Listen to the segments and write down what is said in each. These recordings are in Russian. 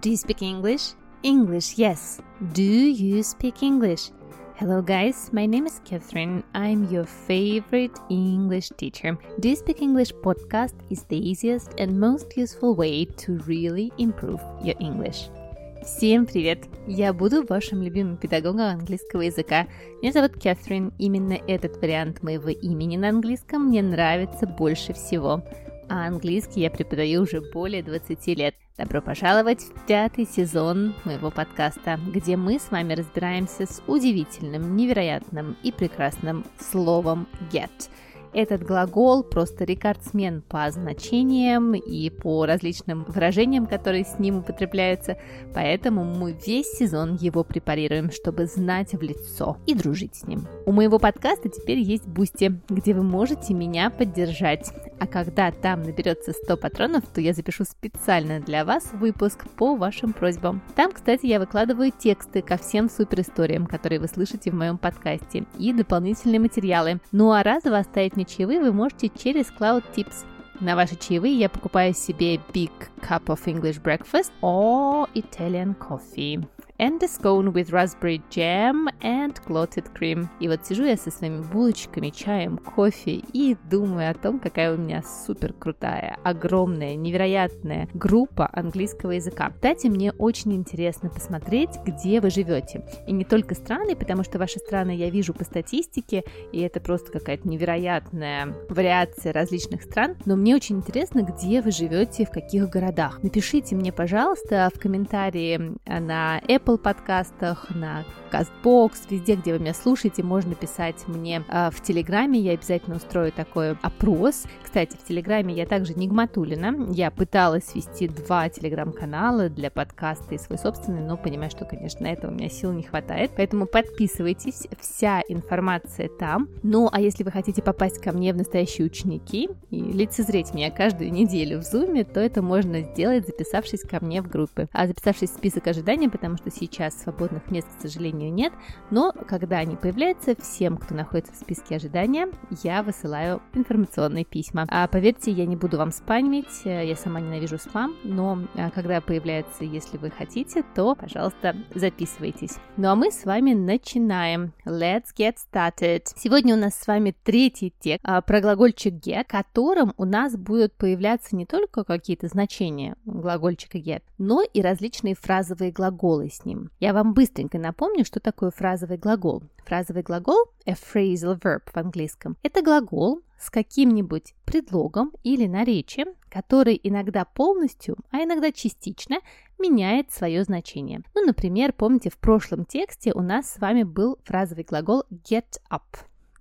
Do you speak English? English, yes. Do you speak English? Hello, guys. My name is Catherine. I'm your favorite English teacher. Do you speak English podcast is the easiest and most useful way to really improve your English. Всем привет! Я буду вашим любимым педагогом английского языка. Меня зовут Кэтрин. Именно этот вариант моего имени на английском мне нравится больше всего А английский я преподаю уже более 20 лет. Добро пожаловать в пятый сезон моего подкаста, где мы с вами разбираемся с удивительным, невероятным и прекрасным словом get – этот глагол просто рекордсмен по значениям и по различным выражениям, которые с ним употребляются, поэтому мы весь сезон его препарируем, чтобы знать в лицо и дружить с ним. У моего подкаста теперь есть Бусти, где вы можете меня поддержать. А когда там наберется 100 патронов, то я запишу специально для вас выпуск по вашим просьбам. Там, кстати, я выкладываю тексты ко всем суперисториям, которые вы слышите в моем подкасте, и дополнительные материалы. Ну а разово оставить мне чаевые вы можете через Cloud Tips. На ваши чаевые я покупаю себе Big Cup of English Breakfast or Italian Coffee and a scone with raspberry jam and clotted cream. И вот сижу я со своими булочками, чаем, кофе и думаю о том, какая у меня супер крутая, огромная, невероятная группа английского языка. Кстати, мне очень интересно посмотреть, где вы живете. И не только страны, потому что ваши страны я вижу по статистике, и это просто какая-то невероятная вариация различных стран, но мне очень интересно, где вы живете, в каких городах. Напишите мне, пожалуйста, в комментарии на Apple Apple подкастах, на CastBox, везде, где вы меня слушаете, можно писать мне э, в Телеграме, я обязательно устрою такой опрос. Кстати, в Телеграме я также Нигматулина, я пыталась вести два Телеграм-канала для подкаста и свой собственный, но понимаю, что, конечно, на это у меня сил не хватает, поэтому подписывайтесь, вся информация там. Ну, а если вы хотите попасть ко мне в настоящие ученики и лицезреть меня каждую неделю в Зуме, то это можно сделать, записавшись ко мне в группы. А записавшись в список ожидания, потому что сейчас свободных мест, к сожалению, нет, но когда они появляются, всем, кто находится в списке ожидания, я высылаю информационные письма. А поверьте, я не буду вам спамить, э, я сама ненавижу спам, но а, когда появляется, если вы хотите, то, пожалуйста, записывайтесь. Ну а мы с вами начинаем. Let's get started. Сегодня у нас с вами третий текст а, про глагольчик get, в котором у нас будут появляться не только какие-то значения глагольчика get, но и различные фразовые глаголы с ним. Я вам быстренько напомню, что такое фразовый глагол. Фразовый глагол – a phrasal verb в английском. Это глагол с каким-нибудь предлогом или наречием, который иногда полностью, а иногда частично меняет свое значение. Ну, например, помните, в прошлом тексте у нас с вами был фразовый глагол get up.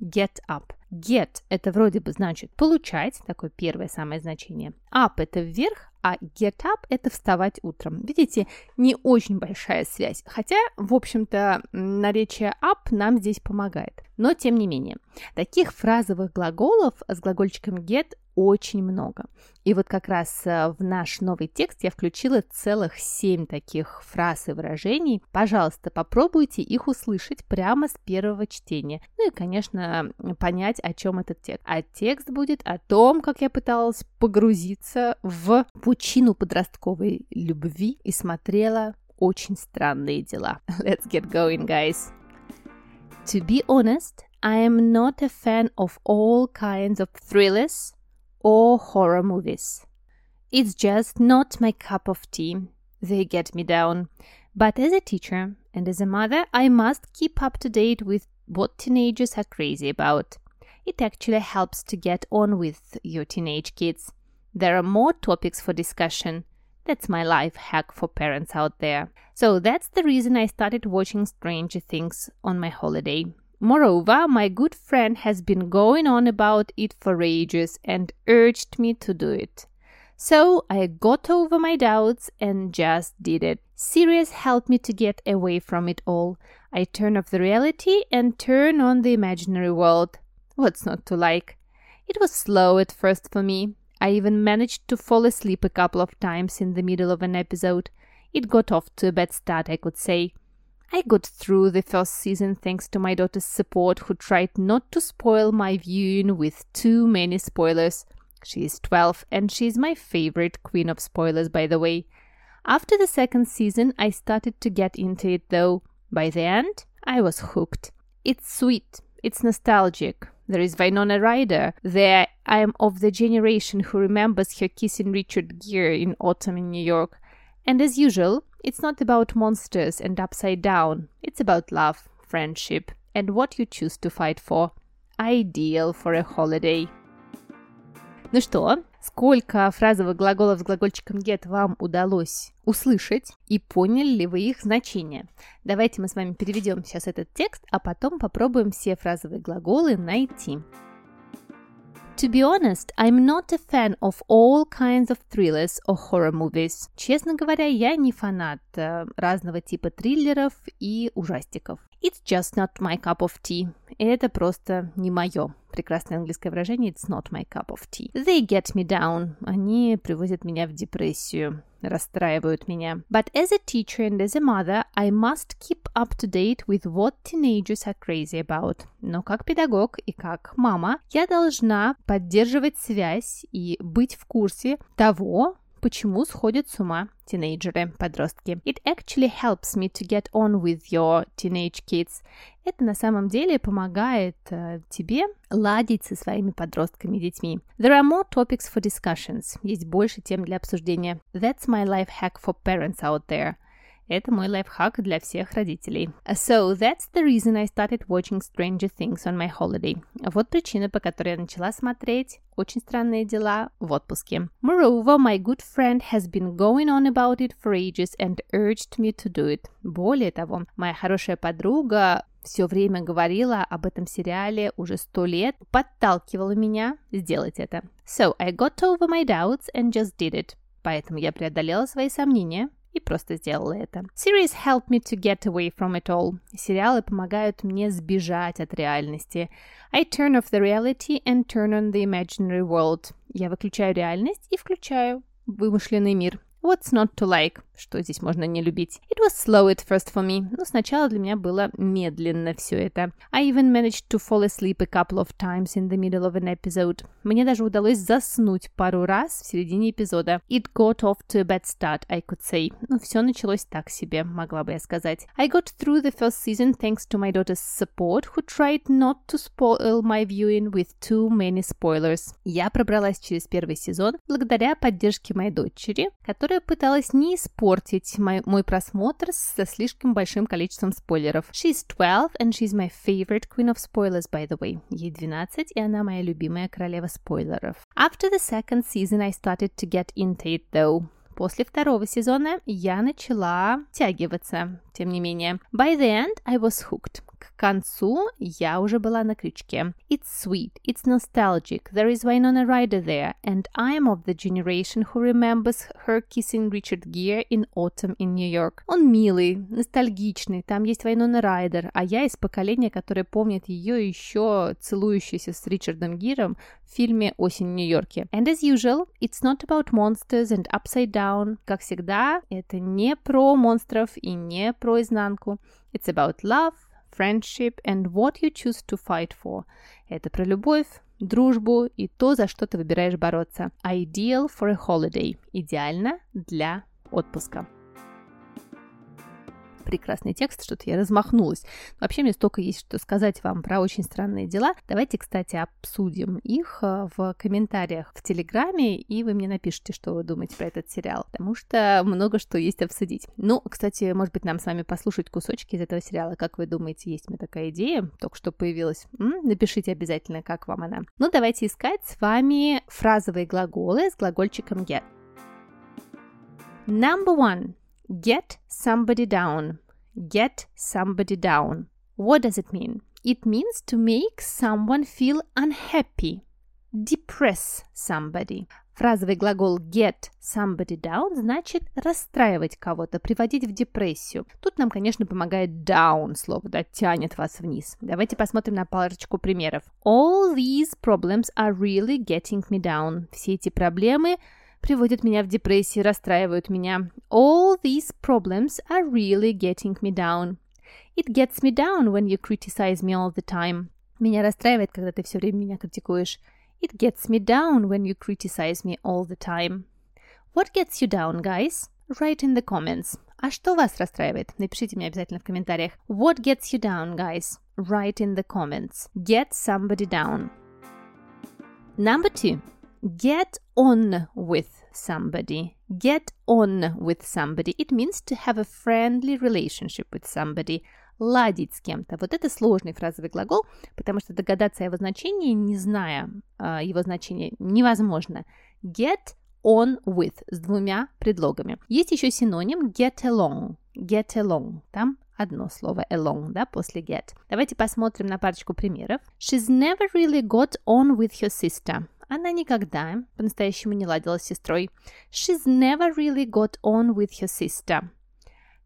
Get up. Get – это вроде бы значит получать, такое первое самое значение. Up – это вверх, а get up – это вставать утром. Видите, не очень большая связь. Хотя, в общем-то, наречие up нам здесь помогает. Но, тем не менее, таких фразовых глаголов с глагольчиком get очень много. И вот как раз э, в наш новый текст я включила целых семь таких фраз и выражений. Пожалуйста, попробуйте их услышать прямо с первого чтения. Ну и, конечно, понять, о чем этот текст. А текст будет о том, как я пыталась погрузиться в пучину подростковой любви и смотрела очень странные дела. Let's get going, guys. To be honest, I am not a fan of all kinds of thrillers or horror movies. It's just not my cup of tea. They get me down. But as a teacher and as a mother, I must keep up to date with what teenagers are crazy about. It actually helps to get on with your teenage kids. There are more topics for discussion. That's my life hack for parents out there. So that's the reason I started watching Stranger Things on my holiday. Moreover, my good friend has been going on about it for ages and urged me to do it. So I got over my doubts and just did it. Sirius helped me to get away from it all. I turn off the reality and turn on the imaginary world. What's not to like? It was slow at first for me. I even managed to fall asleep a couple of times in the middle of an episode. It got off to a bad start, I could say. I got through the first season thanks to my daughter's support, who tried not to spoil my viewing with too many spoilers. She is 12 and she is my favorite queen of spoilers, by the way. After the second season, I started to get into it though. By the end, I was hooked. It's sweet, it's nostalgic. There is Winona Ryder. There, I am of the generation who remembers her kissing Richard Gere in Autumn in New York. And as usual, it's not about monsters and upside down. It's about love, friendship, and what you choose to fight for. Ideal for a holiday. Ну что, сколько фразовых глаголов с глагольчиком get вам удалось услышать и поняли ли вы их значение? Давайте мы с вами переведем сейчас этот текст, а потом попробуем все фразовые глаголы найти. To be honest, I'm not a fan of all kinds of thrillers or horror movies. Честно говоря, я не фанат э, разного типа триллеров и ужастиков. It's just not my cup of tea. Это просто не мое. Прекрасное английское выражение It's not my cup of tea. They get me down. Они приводят меня в депрессию расстраивают меня. But as a teacher and as a mother, I must keep up to date with what teenagers are crazy about. Но как педагог и как мама, я должна поддерживать связь и быть в курсе того, почему сходят с ума тинейджеры, подростки. It actually helps me to get on with your teenage kids. Это на самом деле помогает э, тебе ладить со своими подростками и детьми. There are more topics for discussions. Есть больше тем для обсуждения. That's my life hack for parents out there. Это мой лайфхак для всех родителей. So that's the reason I started watching Stranger Things on my holiday. Вот причина, по которой я начала смотреть очень странные дела в отпуске. Moreover, my good friend has been going on about it for ages and urged me to do it. Более того, моя хорошая подруга все время говорила об этом сериале уже сто лет, подталкивала меня сделать это. So I got over my doubts and just did it. Поэтому я преодолела свои сомнения и просто сделала это. Series help me to get away from it all. Сериалы помогают мне сбежать от реальности. I turn off the reality and turn on the imaginary world. Я выключаю реальность и включаю вымышленный мир. What's not to like? Что здесь можно не любить? It was slow at first for me. Но сначала для меня было медленно все это. I even managed to fall asleep a couple of times in the middle of an episode. Мне даже удалось заснуть пару раз в середине эпизода. It got off to a bad start, I could say. Но все началось так себе, могла бы я сказать. I got through the first season thanks to my daughter's support, who tried not to spoil my viewing with too many spoilers. Я пробралась через первый сезон благодаря поддержке моей дочери, которая пыталась не испортить испортить мой, мой просмотр со слишком большим количеством спойлеров. She's 12 and she's my favorite queen of spoilers, by the way. Ей 12, и она моя любимая королева спойлеров. After the second season, I started to get into it, though. После второго сезона я начала тягиваться, тем не менее. By the end, I was hooked. К концу я уже была на крючке. It's sweet, it's nostalgic, there is Winona Ryder there, and I am of the generation who remembers her kissing Richard Gere in Autumn in New York. Он милый, ностальгичный, там есть Вайнона Райдер, а я из поколения, которое помнит ее еще целующейся с Ричардом Гиром в фильме «Осень в Нью-Йорке». And as usual, it's not about monsters and upside down. Как всегда, это не про монстров и не про изнанку. It's about love, friendship and what you choose to fight for. Это про любовь, дружбу и то, за что ты выбираешь бороться. Ideal for a holiday. Идеально для отпуска прекрасный текст, что-то я размахнулась. Вообще мне столько есть что сказать вам про очень странные дела. Давайте, кстати, обсудим их э, в комментариях в Телеграме, и вы мне напишите, что вы думаете про этот сериал, потому что много что есть обсудить. Ну, кстати, может быть, нам с вами послушать кусочки из этого сериала. Как вы думаете, есть у меня такая идея, только что появилась? М? Напишите обязательно, как вам она. Ну, давайте искать с вами фразовые глаголы с глагольчиком get. Number one. Get somebody down. Get somebody down. What does it mean? It means to make someone feel unhappy. Depress somebody. Фразовый глагол get somebody down значит расстраивать кого-то, приводить в депрессию. Тут нам, конечно, помогает down слово, да, тянет вас вниз. Давайте посмотрим на парочку примеров. All these problems are really getting me down. Все эти проблемы приводят меня в депрессию, расстраивают меня. All these problems are really getting me down. It gets me down when you criticize me all the time. Меня расстраивает, когда ты все время меня критикуешь. It gets me down when you criticize me all the time. What gets you down, guys? Write in the comments. А что вас расстраивает? Напишите мне обязательно в комментариях. What gets you down, guys? Write in the comments. Get somebody down. Number two. Get on with somebody. Get on with somebody. It means to have a friendly relationship with somebody. Ладить с кем-то. Вот это сложный фразовый глагол, потому что догадаться о его значении, не зная э, его значения, невозможно. Get on with с двумя предлогами. Есть еще синоним get along. Get along. Там одно слово along, да, после get. Давайте посмотрим на парочку примеров. She's never really got on with her sister. Она никогда по-настоящему не ладила с сестрой. She's never really got on with her sister.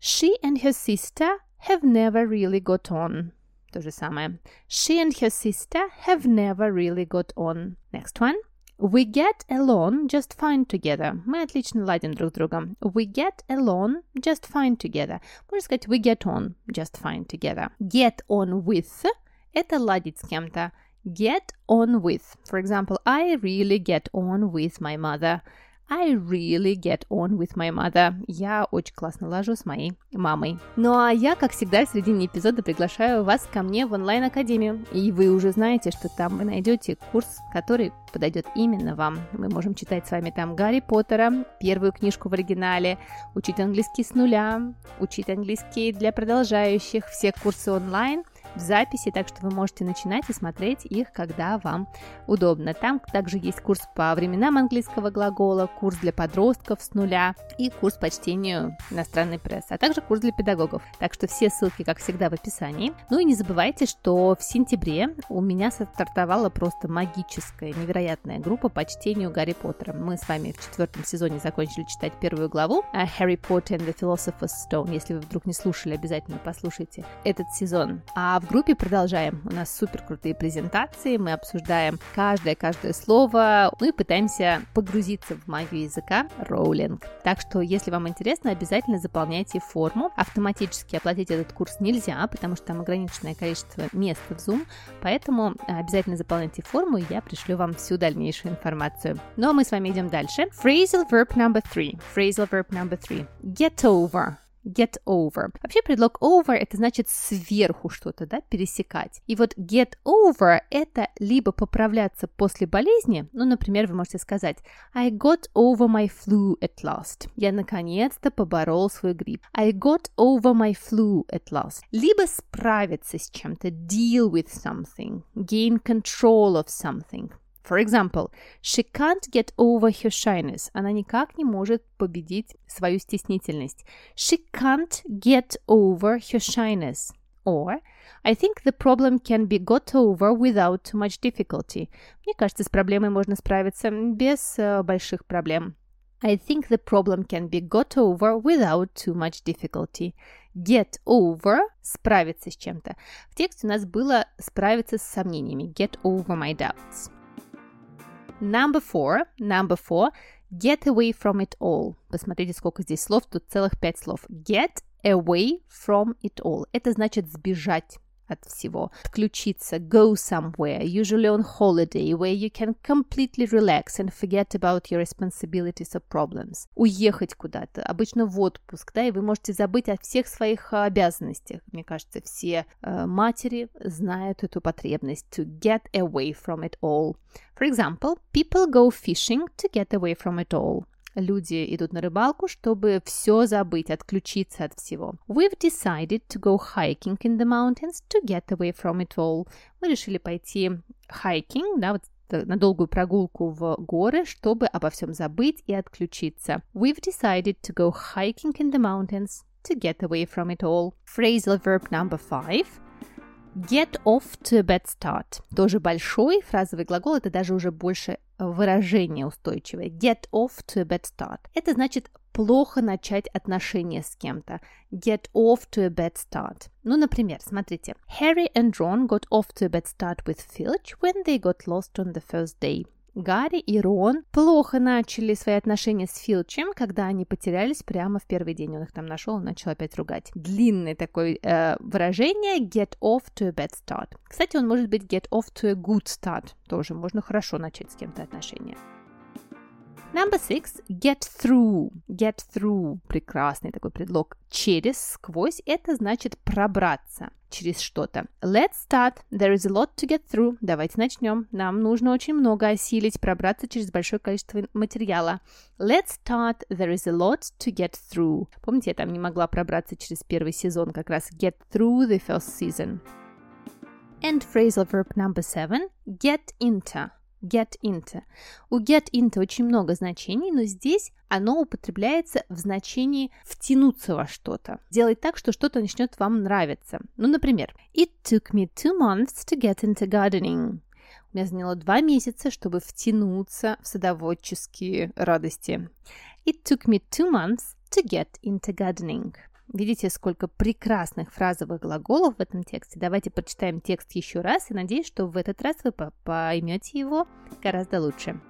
She and her sister have never really got on. То же самое. She and her sister have never really got on. Next one. We get along just fine together. Мы отлично ладим друг с другом. We get along just fine together. Можно сказать we get on just fine together. Get on with – это ладить с кем-то. Get on with. For example, I really get on with my mother. I really get on with my mother. Я очень классно ложу с моей мамой. Ну а я, как всегда, в середине эпизода приглашаю вас ко мне в онлайн-академию. И вы уже знаете, что там вы найдете курс, который подойдет именно вам. Мы можем читать с вами там Гарри Поттера, первую книжку в оригинале, учить английский с нуля, учить английский для продолжающих, все курсы онлайн – в записи, так что вы можете начинать и смотреть их, когда вам удобно. Там также есть курс по временам английского глагола, курс для подростков с нуля и курс по чтению иностранной прессы, а также курс для педагогов. Так что все ссылки, как всегда, в описании. Ну и не забывайте, что в сентябре у меня стартовала просто магическая, невероятная группа по чтению Гарри Поттера. Мы с вами в четвертом сезоне закончили читать первую главу Harry Potter and the Philosopher's Stone. Если вы вдруг не слушали, обязательно послушайте этот сезон. А в группе продолжаем. У нас супер крутые презентации, мы обсуждаем каждое-каждое слово, ну и пытаемся погрузиться в магию языка роулинг. Так что, если вам интересно, обязательно заполняйте форму. Автоматически оплатить этот курс нельзя, потому что там ограниченное количество мест в Zoom, поэтому обязательно заполняйте форму, и я пришлю вам всю дальнейшую информацию. Ну а мы с вами идем дальше. Phrasal verb number three. Phrasal verb number three. Get over get over. Вообще предлог over это значит сверху что-то, да, пересекать. И вот get over это либо поправляться после болезни, ну, например, вы можете сказать I got over my flu at last. Я наконец-то поборол свой грипп. I got over my flu at last. Либо справиться с чем-то, deal with something, gain control of something. For example, she can't get over her shyness. Она никак не может победить свою стеснительность. She can't get over her shyness. Or, I think the problem can be got over without too much difficulty. Мне кажется, с проблемой можно справиться без uh, больших проблем. I think the problem can be got over without too much difficulty. Get over – справиться с чем-то. В тексте у нас было справиться с сомнениями. Get over my doubts. Number four. Number four. Get away from it all. Посмотрите, сколько здесь слов. Тут целых пять слов. Get away from it all. Это значит сбежать от всего. Отключиться, go somewhere, usually on holiday, where you can completely relax and forget about your responsibilities or problems. Уехать куда-то, обычно в отпуск, да, и вы можете забыть о всех своих обязанностях. Мне кажется, все э, матери знают эту потребность to get away from it all. For example, people go fishing to get away from it all. Люди идут на рыбалку, чтобы все забыть, отключиться от всего. We've decided to go hiking in the mountains to get away from it all. Мы решили пойти hiking, да, вот на долгую прогулку в горы, чтобы обо всем забыть и отключиться. We've decided to go hiking in the mountains to get away from it all. Phrasal verb number five. Get off to a bad start. Тоже большой фразовый глагол, это даже уже больше выражение устойчивое. Get off to a bad start. Это значит плохо начать отношения с кем-то. Get off to a bad start. Ну, например, смотрите. Harry and Ron got off to a bad start with Filch when they got lost on the first day. Гарри и Рон плохо начали свои отношения с Филчем, когда они потерялись прямо в первый день. Он их там нашел и начал опять ругать. Длинное такое э, выражение get off to a bad start. Кстати, он может быть get off to a good start. Тоже можно хорошо начать с кем-то отношения. Number six, get through. Get through. Прекрасный такой предлог. Через, сквозь, это значит пробраться через что-то. Let's start. There is a lot to get through. Давайте начнем. Нам нужно очень много осилить, пробраться через большое количество материала. Let's start. There is a lot to get through. Помните, я там не могла пробраться через первый сезон, как раз get through the first season. And phrasal verb number seven, get into get into. У get into очень много значений, но здесь оно употребляется в значении втянуться во что-то. Делать так, что что-то начнет вам нравиться. Ну, например, It took me two months to get into gardening. У меня заняло два месяца, чтобы втянуться в садоводческие радости. It took me two months to get into gardening. Видите, сколько прекрасных фразовых глаголов в этом тексте. Давайте прочитаем текст еще раз и надеюсь, что в этот раз вы поймете его гораздо лучше.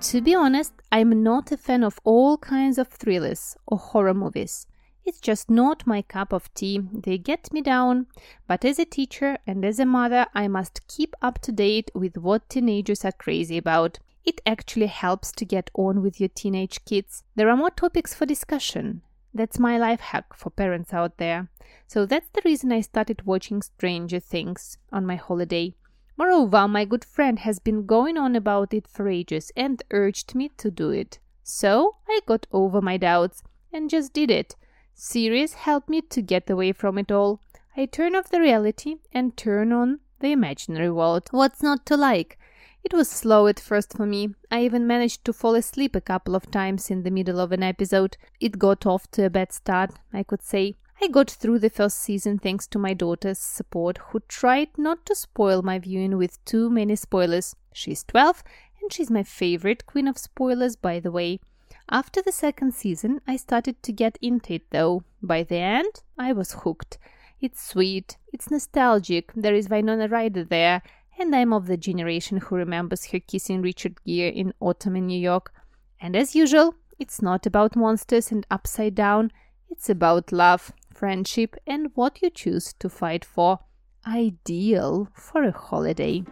To be honest, I'm not a fan of all kinds of thrillers or horror movies. It's just not my cup of tea. They get me down. But as a teacher and as a mother, I must keep up to date with what teenagers are crazy about. It actually helps to get on with your teenage kids. There are more topics for discussion. That's my life hack for parents out there. So that's the reason I started watching Stranger Things on my holiday. Moreover, my good friend has been going on about it for ages and urged me to do it. So I got over my doubts and just did it. Series helped me to get away from it all. I turn off the reality and turn on the imaginary world. What's not to like? It was slow at first for me. I even managed to fall asleep a couple of times in the middle of an episode. It got off to a bad start, I could say. I got through the first season thanks to my daughter's support, who tried not to spoil my viewing with too many spoilers. She's 12, and she's my favorite queen of spoilers, by the way. After the second season, I started to get into it though. By the end, I was hooked. It's sweet, it's nostalgic, there is Winona Ryder there, and I'm of the generation who remembers her kissing Richard Gere in Autumn in New York. And as usual, it's not about monsters and upside down, it's about love, friendship, and what you choose to fight for. Ideal for a holiday.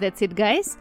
That's it, guys.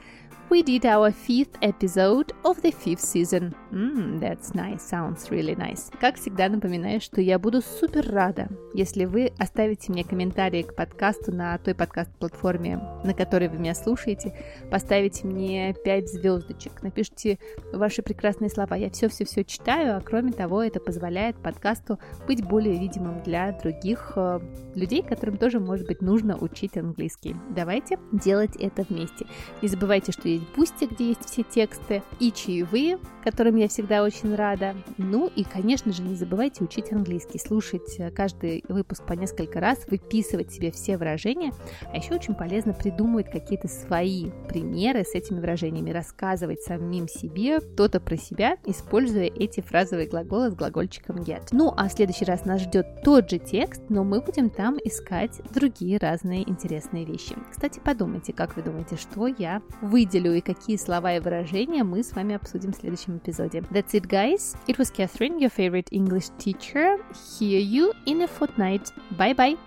we did our fifth episode of the fifth season. Mm, that's nice, sounds really nice. Как всегда напоминаю, что я буду супер рада, если вы оставите мне комментарии к подкасту на той подкаст-платформе, на которой вы меня слушаете, поставите мне 5 звездочек, напишите ваши прекрасные слова. Я все-все-все читаю, а кроме того, это позволяет подкасту быть более видимым для других э, людей, которым тоже, может быть, нужно учить английский. Давайте делать это вместе. Не забывайте, что есть Бусти, где есть все тексты, и чаевые, которым я всегда очень рада. Ну и, конечно же, не забывайте учить английский, слушать э, каждый выпуск по несколько раз, выписывать себе все выражения, а еще очень полезно придумывать какие-то свои примеры с этими выражениями, рассказывать самим себе что-то про себя, используя эти фразовые глаголы с глагольчиком get. Ну, а в следующий раз нас ждет тот же текст, но мы будем там искать другие разные интересные вещи. Кстати, подумайте, как вы думаете, что я выделю и какие слова и выражения мы с вами обсудим в следующем эпизоде. That's it, guys. It was Catherine, your favorite English teacher. Hear you in a fortnight. Bye-bye.